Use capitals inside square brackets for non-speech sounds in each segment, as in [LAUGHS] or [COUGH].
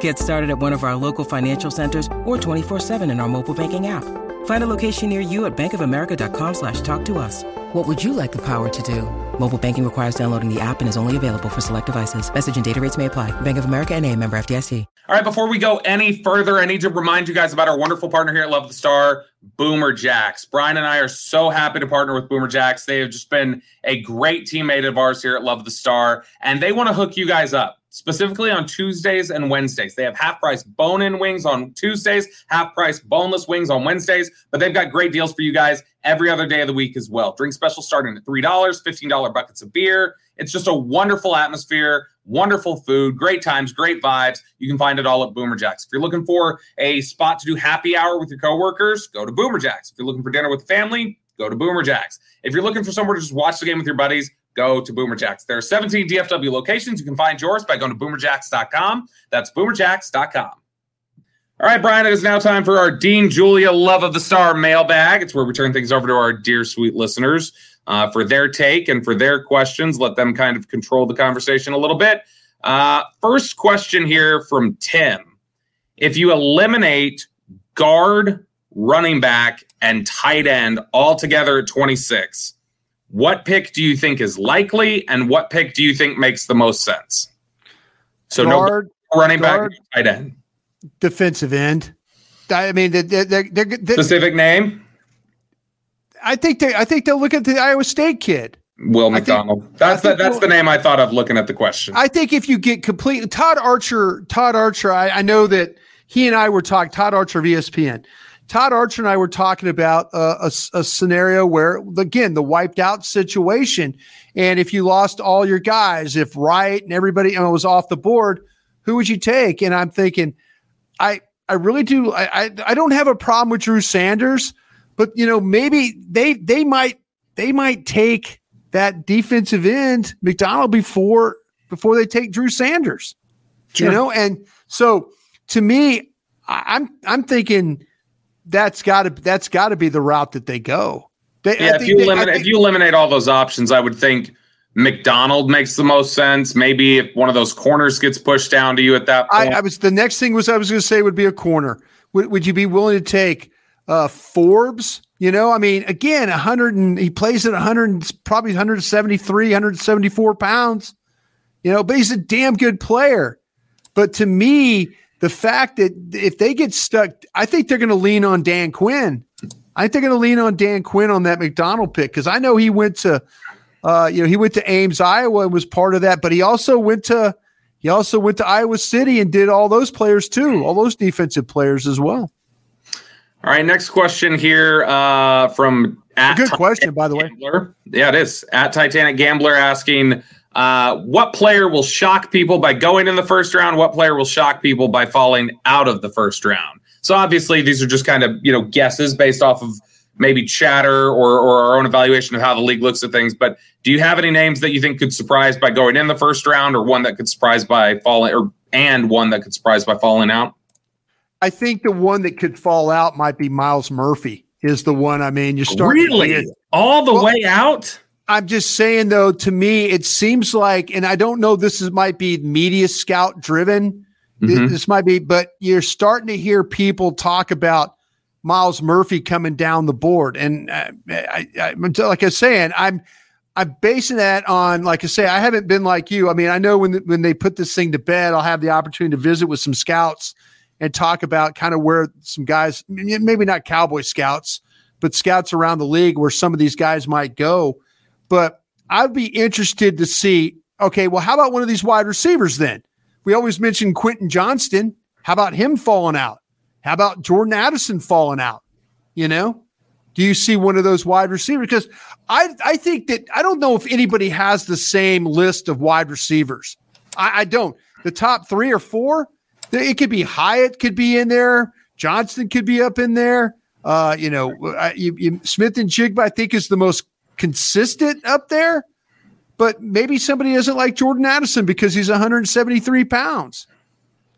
Get started at one of our local financial centers or 24-7 in our mobile banking app. Find a location near you at bankofamerica.com slash talk to us. What would you like the power to do? Mobile banking requires downloading the app and is only available for select devices. Message and data rates may apply. Bank of America and a member FDIC. All right, before we go any further, I need to remind you guys about our wonderful partner here at Love the Star, Boomer Jacks. Bryan and I are so happy to partner with Boomer Jacks. They have just been a great teammate of ours here at Love the Star, and they want to hook you guys up specifically on Tuesdays and Wednesdays. They have half price bone in wings on Tuesdays, half price boneless wings on Wednesdays, but they've got great deals for you guys every other day of the week as well. Drink special starting at $3, $15 buckets of beer. It's just a wonderful atmosphere, wonderful food, great times, great vibes. You can find it all at Boomer Jacks. If you're looking for a spot to do happy hour with your coworkers, go to Boomer Jacks. If you're looking for dinner with the family, go to Boomer Jacks. If you're looking for somewhere to just watch the game with your buddies, go to Boomer Jacks. There are 17 DFW locations. You can find yours by going to boomerjacks.com. That's boomerjacks.com. All right, Bryan, it is now time for our Dean Julia Love of the Star mailbag. It's where we turn things over to our dear, sweet listeners uh, for their take and for their questions. Let them kind of control the conversation a little bit. Uh, first question here from Tim. If you eliminate guard, running back, and tight end all together at 26, what pick do you think is likely, and what pick do you think makes the most sense? So guard, no running guard, back, tight end, defensive end. I mean, they're, they're, they're, they're, specific name. I think they. I think they'll look at the Iowa State kid. Will McDonald. think- that's the, think that's Will- the name I thought of looking at the question. I think if you get complete Todd Archer, Todd Archer, I, I know that he and I were talking. Todd Archer of ESPN. Todd Archer and I were talking about uh, a, a scenario where, again, the wiped out situation. And if you lost all your guys, if Wright and everybody was off the board, who would you take? And I'm thinking, I I really do. I, I I don't have a problem with Drew Sanders, but you know maybe they they might they might take that defensive end McDonald before before they take Drew Sanders. Sure. You know, and so to me, I, I'm I'm thinking that's got to that's got to be the route that they go. They, I yeah, if you they- I eliminate think- if you eliminate all those options, I would think McDonald makes the most sense. Maybe if one of those corners gets pushed down to you at that I, point. I was the next thing was I was going to say would be a corner. Would, would you be willing to take uh, Forbes? You know, I mean, again, a hundred and he plays at 100, probably 173, 174 pounds. You know, but he's a damn good player. But to me, the fact that if they get stuck, I think they're going to lean on Dan Quinn. I think they're going to lean on Dan Quinn on that McDonald pick because I know he went to, uh, you know, he went to Ames, Iowa, and was part of that. But he also went to, he also went to Iowa City and did all those players too, all those defensive players as well. all right, next question here uh, from at Good question, by the way. Gambler. Yeah, it is. At Titanic Gambler asking, uh, what player will shock people by going in the first round? What player will shock people by falling out of the first round? So obviously, these are just kind of you know guesses based off of maybe chatter or, or our own evaluation of how the league looks at things. But do you have any names that you think could surprise by going in the first round, or one that could surprise by falling, or and one that could surprise by falling out? I think the one that could fall out might be Myles Murphy. Is the one? I mean, you start Really, all the Well- way out? I'm just saying though, to me, it seems like, and I don't know, this is might be media scout driven. Mhm. This might be, but you're starting to hear people talk about Myles Murphy coming down the board, and uh, I, I, like I was saying, I'm I'm basing that on, like I say, I haven't been like you. I mean, I know when when they put this thing to bed, I'll have the opportunity to visit with some scouts and talk about kind of where some guys, maybe not cowboy scouts, but scouts around the league where some of these guys might go. But I'd be interested to see Okay, well, how about one of these wide receivers then? We always mention Quentin Johnston. How about him falling out? How about Jordan Addison falling out? You know, do you see one of those wide receivers? Because I, I think that I don't know if anybody has the same list of wide receivers. I, I don't. The top three or four, it could be Hyatt could be in there. Johnston could be up in there. Uh, you know, you, you, Smith-Njigba, I think, is the most consistent up there. But maybe somebody doesn't like Jordan Addison because he's 173 pounds.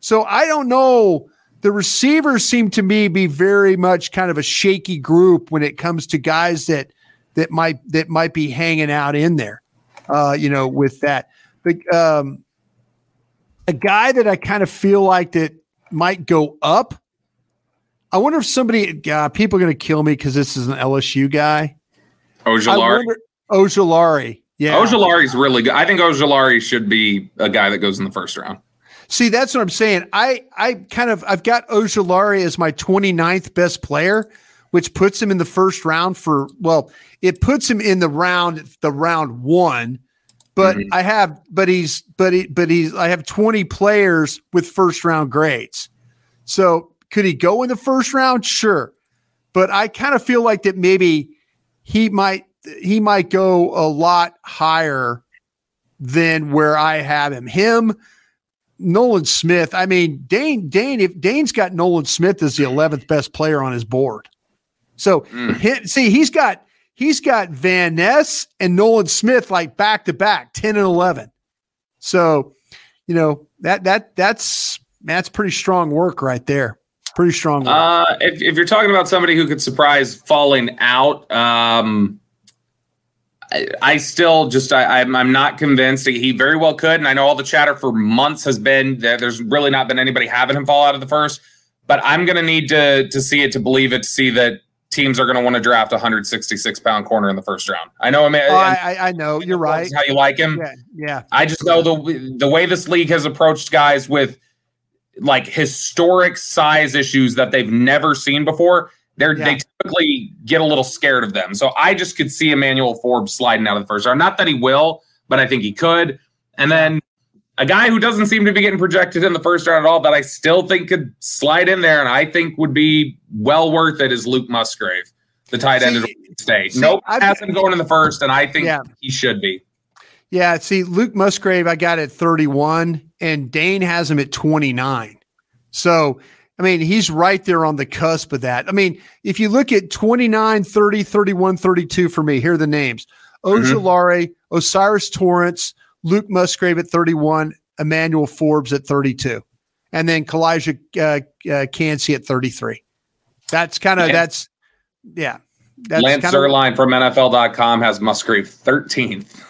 So I don't know. The receivers seem to me be very much kind of a shaky group when it comes to guys that that might that might be hanging out in there. Uh, you know, with that. But um, a guy that I kind of feel like that might go up. I wonder if somebody, God, people are going to kill me because this is an LSU guy. Ojulari. Ojulari. Yeah. Ojulari's really good. I think Ojulari should be a guy that goes in the first round. See, that's what I'm saying. I I kind of I've got Ojulari as my 29th best player, which puts him in the first round for well, it puts him in the round the round 1 but mm-hmm. I have, but he's, but he, but he's, I have 20 players with first round grades. So could he go in the first round? Sure. But I kind of feel like that maybe he might, he might go a lot higher than where I have him. Him, Nolan Smith. I mean, Dane, Dane, if Dane's got Nolan Smith as the 11th best player on his board. So mm. he, see, he's got, he's got Van Ness and Nolan Smith like back to back, 10 and 11. So, you know, that that that's that's pretty strong work right there. Pretty strong. Uh, if, if you're talking about somebody who could surprise falling out, um, I, I still just I, I'm, I'm not convinced. He very well could, and I know all the chatter for months has been that there's really not been anybody having him fall out of the first. But I'm going to need to to see it to believe it to see that teams are going to want to draft a 166 pound corner in the first round. I know. I, mean, oh, I, I, know you're right. How you like him? Yeah, yeah. I just know the the way this league has approached guys with like historic size issues that they've never seen before. They're yeah. they typically get a little scared of them. So I just could see Emmanuel Forbes sliding out of the first round. Not that he will, but I think he could. And then a guy who doesn't seem to be getting projected in the first round at all that I still think could slide in there and I think would be well worth it is Luke Musgrave, the tight end of the State. See, nope, I've, has him going in the first, and I think yeah. he should be. Yeah, see, Luke Musgrave, I got at 31, and Dane has him at 29. So, I mean, he's right there on the cusp of that. I mean, if you look at 29, 30, 31, 32 for me, here are the names Ojulari, mm-hmm. O'Cyrus Torrence, Luke Musgrave at 31, Emmanuel Forbes at 32, and then Calijah uh, uh, Kancey at 33. That's kind of that's yeah. That's Lance Zierlein from NFL.com has Musgrave 13th.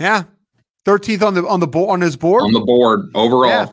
Yeah, thirteenth on the on the board on his board on the board overall. Yeah.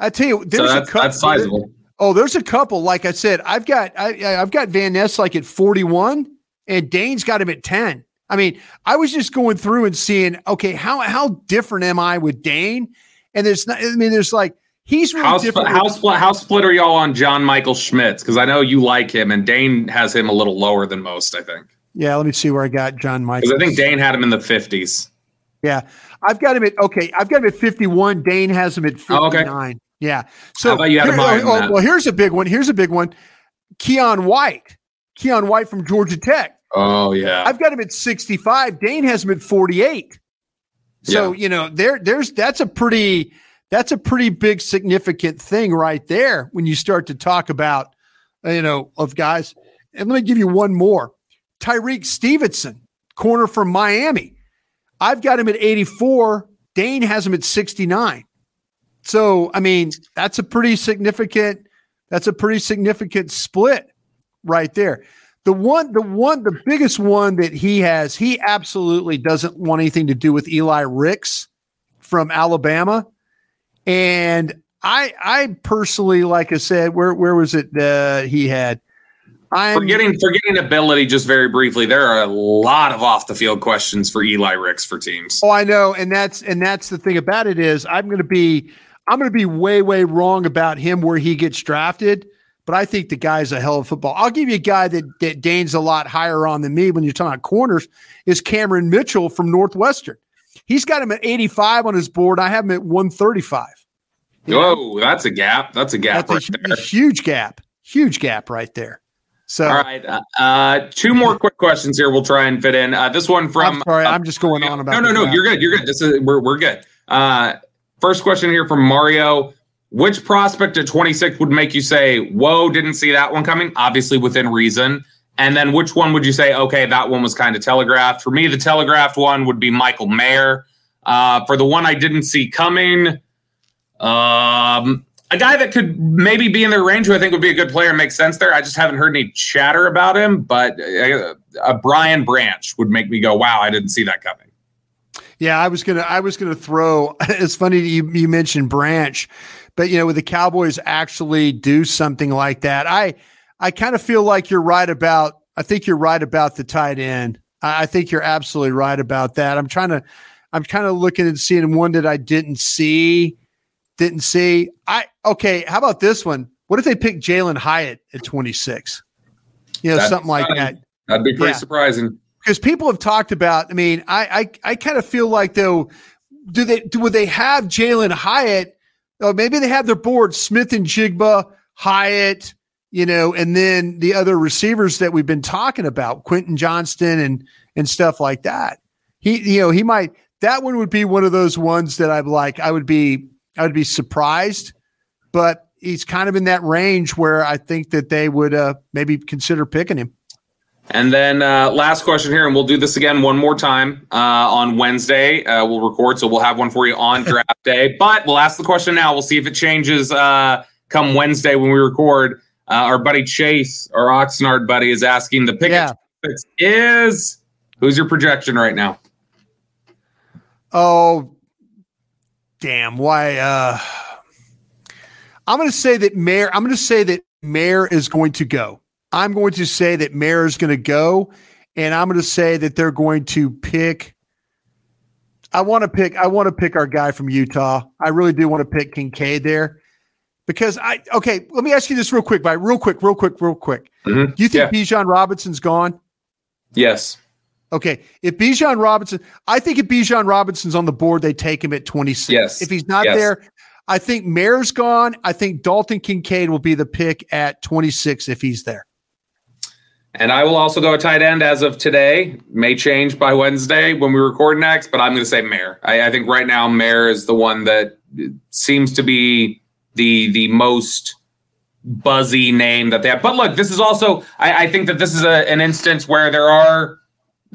I tell you, there's so that's, a couple. That's sizable. Oh, there's a couple. Like I said, I've got I, I've got Van Ness like at 41, and Dane's got him at 10. I mean, I was just going through and seeing, okay, how how different am I with Dane? And there's not. I mean, there's like he's really how, different. How split? How split are y'all on John Michael Schmitz? Because I know you like him, and Dane has him a little lower than most. I think. Yeah, let me see where I got John Michael. I think Dane had him in the 50s. Yeah. I've got him at okay. I've got him at 51. Dane has him at 59. Oh, okay. Yeah. So here, oh, oh well, here's a big one. Here's a big one. Keion White. Keion White from Georgia Tech. Oh yeah. I've got him at 65. Dane has him at 48. So, yeah. you know, there there's that's a pretty that's a pretty big significant thing right there when you start to talk about you know of guys. And let me give you one more. Tyrique Stevenson, corner from Miami. I've got him at 84. Dane has him at 69. So, I mean, that's a pretty significant that's a pretty significant split right there. The one the one the biggest one that he has, he absolutely doesn't want anything to do with Eli Ricks from Alabama, and I I personally, like I said, where where was it uh, he had? I'm forgetting forgetting ability just very briefly. There are a lot of off the field questions for Eli Ricks for teams. Oh, I know, and that's and that's the thing about it is I'm going to be I'm going to be way way wrong about him where he gets drafted. But I think the guy's a hell of a football. I'll give you a guy that, that Dane's a lot higher on than me when you're talking about corners is Cameron Mitchell from Northwestern. He's got him at 85 on his board. I have him at 135. Whoa, that's a gap. That's a gap. That's right a, a, huge gap. Huge gap right there. So, all right, uh, uh, two more quick questions here. We'll try and fit in. Uh, this one from. I'm sorry, uh, I'm just going on about. No, no, no. You're good. You're good. This is we're we're good. Uh, first question here from Mario. Which prospect at 26 would make you say, "Whoa, didn't see that one coming"? Obviously, within reason. And then, which one would you say, "Okay, that one was kind of telegraphed"? For me, the telegraphed one would be Michael Mayer. Uh, for the one I didn't see coming, um, a guy that could maybe be in their range who I think would be a good player makes sense there. I just haven't heard any chatter about him, but a, a Brian Branch would make me go, "Wow, I didn't see that coming." Yeah, I was gonna I was gonna throw. [LAUGHS] It's funny you you mentioned Branch, but you know, with the Cowboys actually do something like that, I I kind of feel like you're right about. I think you're right about the tight end. I, I think you're absolutely right about that. I'm trying to. I'm kind of looking and seeing one that I didn't see didn't see. I okay. How about this one? What if they pick Jalin Hyatt at 26? You know, That's something like that. That'd be pretty yeah. surprising. Because people have talked about. I mean, I I, I kind of feel like though, do they do would they have Jalin Hyatt? Oh, maybe they have their board Smith-Njigba, Hyatt, you know, and then the other receivers that we've been talking about, Quentin Johnston and and stuff like that. He, you know, he might that one would be one of those ones that I'm like, I would be I would be surprised, but he's kind of in that range where I think that they would uh, maybe consider picking him. And then uh, last question here, and we'll do this again one more time uh, on Wednesday. Uh, we'll record, so we'll have one for you on [LAUGHS] draft day. But we'll ask the question now. We'll see if it changes uh, come Wednesday when we record. Uh, our buddy Chase, our Oxnard buddy, is asking the pick yeah. is who's your projection right now? Oh, damn, why? Uh, I'm going to say that Mayer. I'm going to say that Mayer is going to go. I'm going to say that Mayer is going to go, and I'm going to say that they're going to pick. I want to pick. I want to pick our guy from Utah. I really do want to pick Kincaid there because I. Okay, let me ask you this real quick, by real quick, real quick, real quick. Mm-hmm. Do you think yeah. Bijan Robinson's gone? Yes. Okay. If Bijan Robinson, I think if Bijan Robinson's on the board, they take him at 26. Yes. If he's not yes. there, I think Mayer's gone. I think Dalton Kincaid will be the pick at 26 if he's there. And I will also go a tight end as of today. May change by Wednesday when we record next, but I'm going to say Mayer. I, I think right now Mayer is the one that seems to be the the most buzzy name that they have. But look, this is also I, I think that this is a, an instance where there are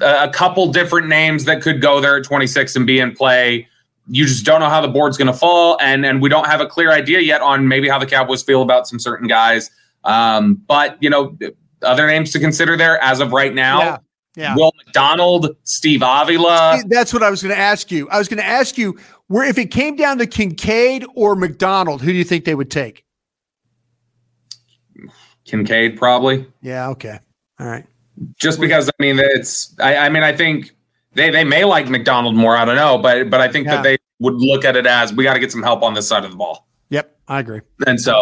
a couple different names that could go there at 26 and be in play. You just don't know how the board's going to fall, and and we don't have a clear idea yet on maybe how the Cowboys feel about some certain guys. Um, but you know, other names to consider there as of right now. Yeah. Yeah. Will McDonald, Steve Avila. That's what I was going to ask you. I was going to ask you where if it came down to Kincaid or McDonald, who do you think they would take? Kincaid, probably. Yeah. Okay. All right just because I mean it's I, I, mean I think they they may like McDonald more I don't know but but I think yeah. that they would look at it as we got to get some help on this side of the ball. Yep, I agree. And so,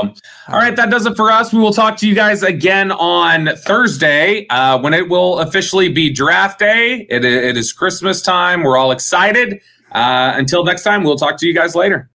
all right, that does it for us. We will talk to you guys again on Thursday uh, when it will officially be draft day. It, it is Christmas time. We're all excited. Uh, until next time, we'll talk to you guys later.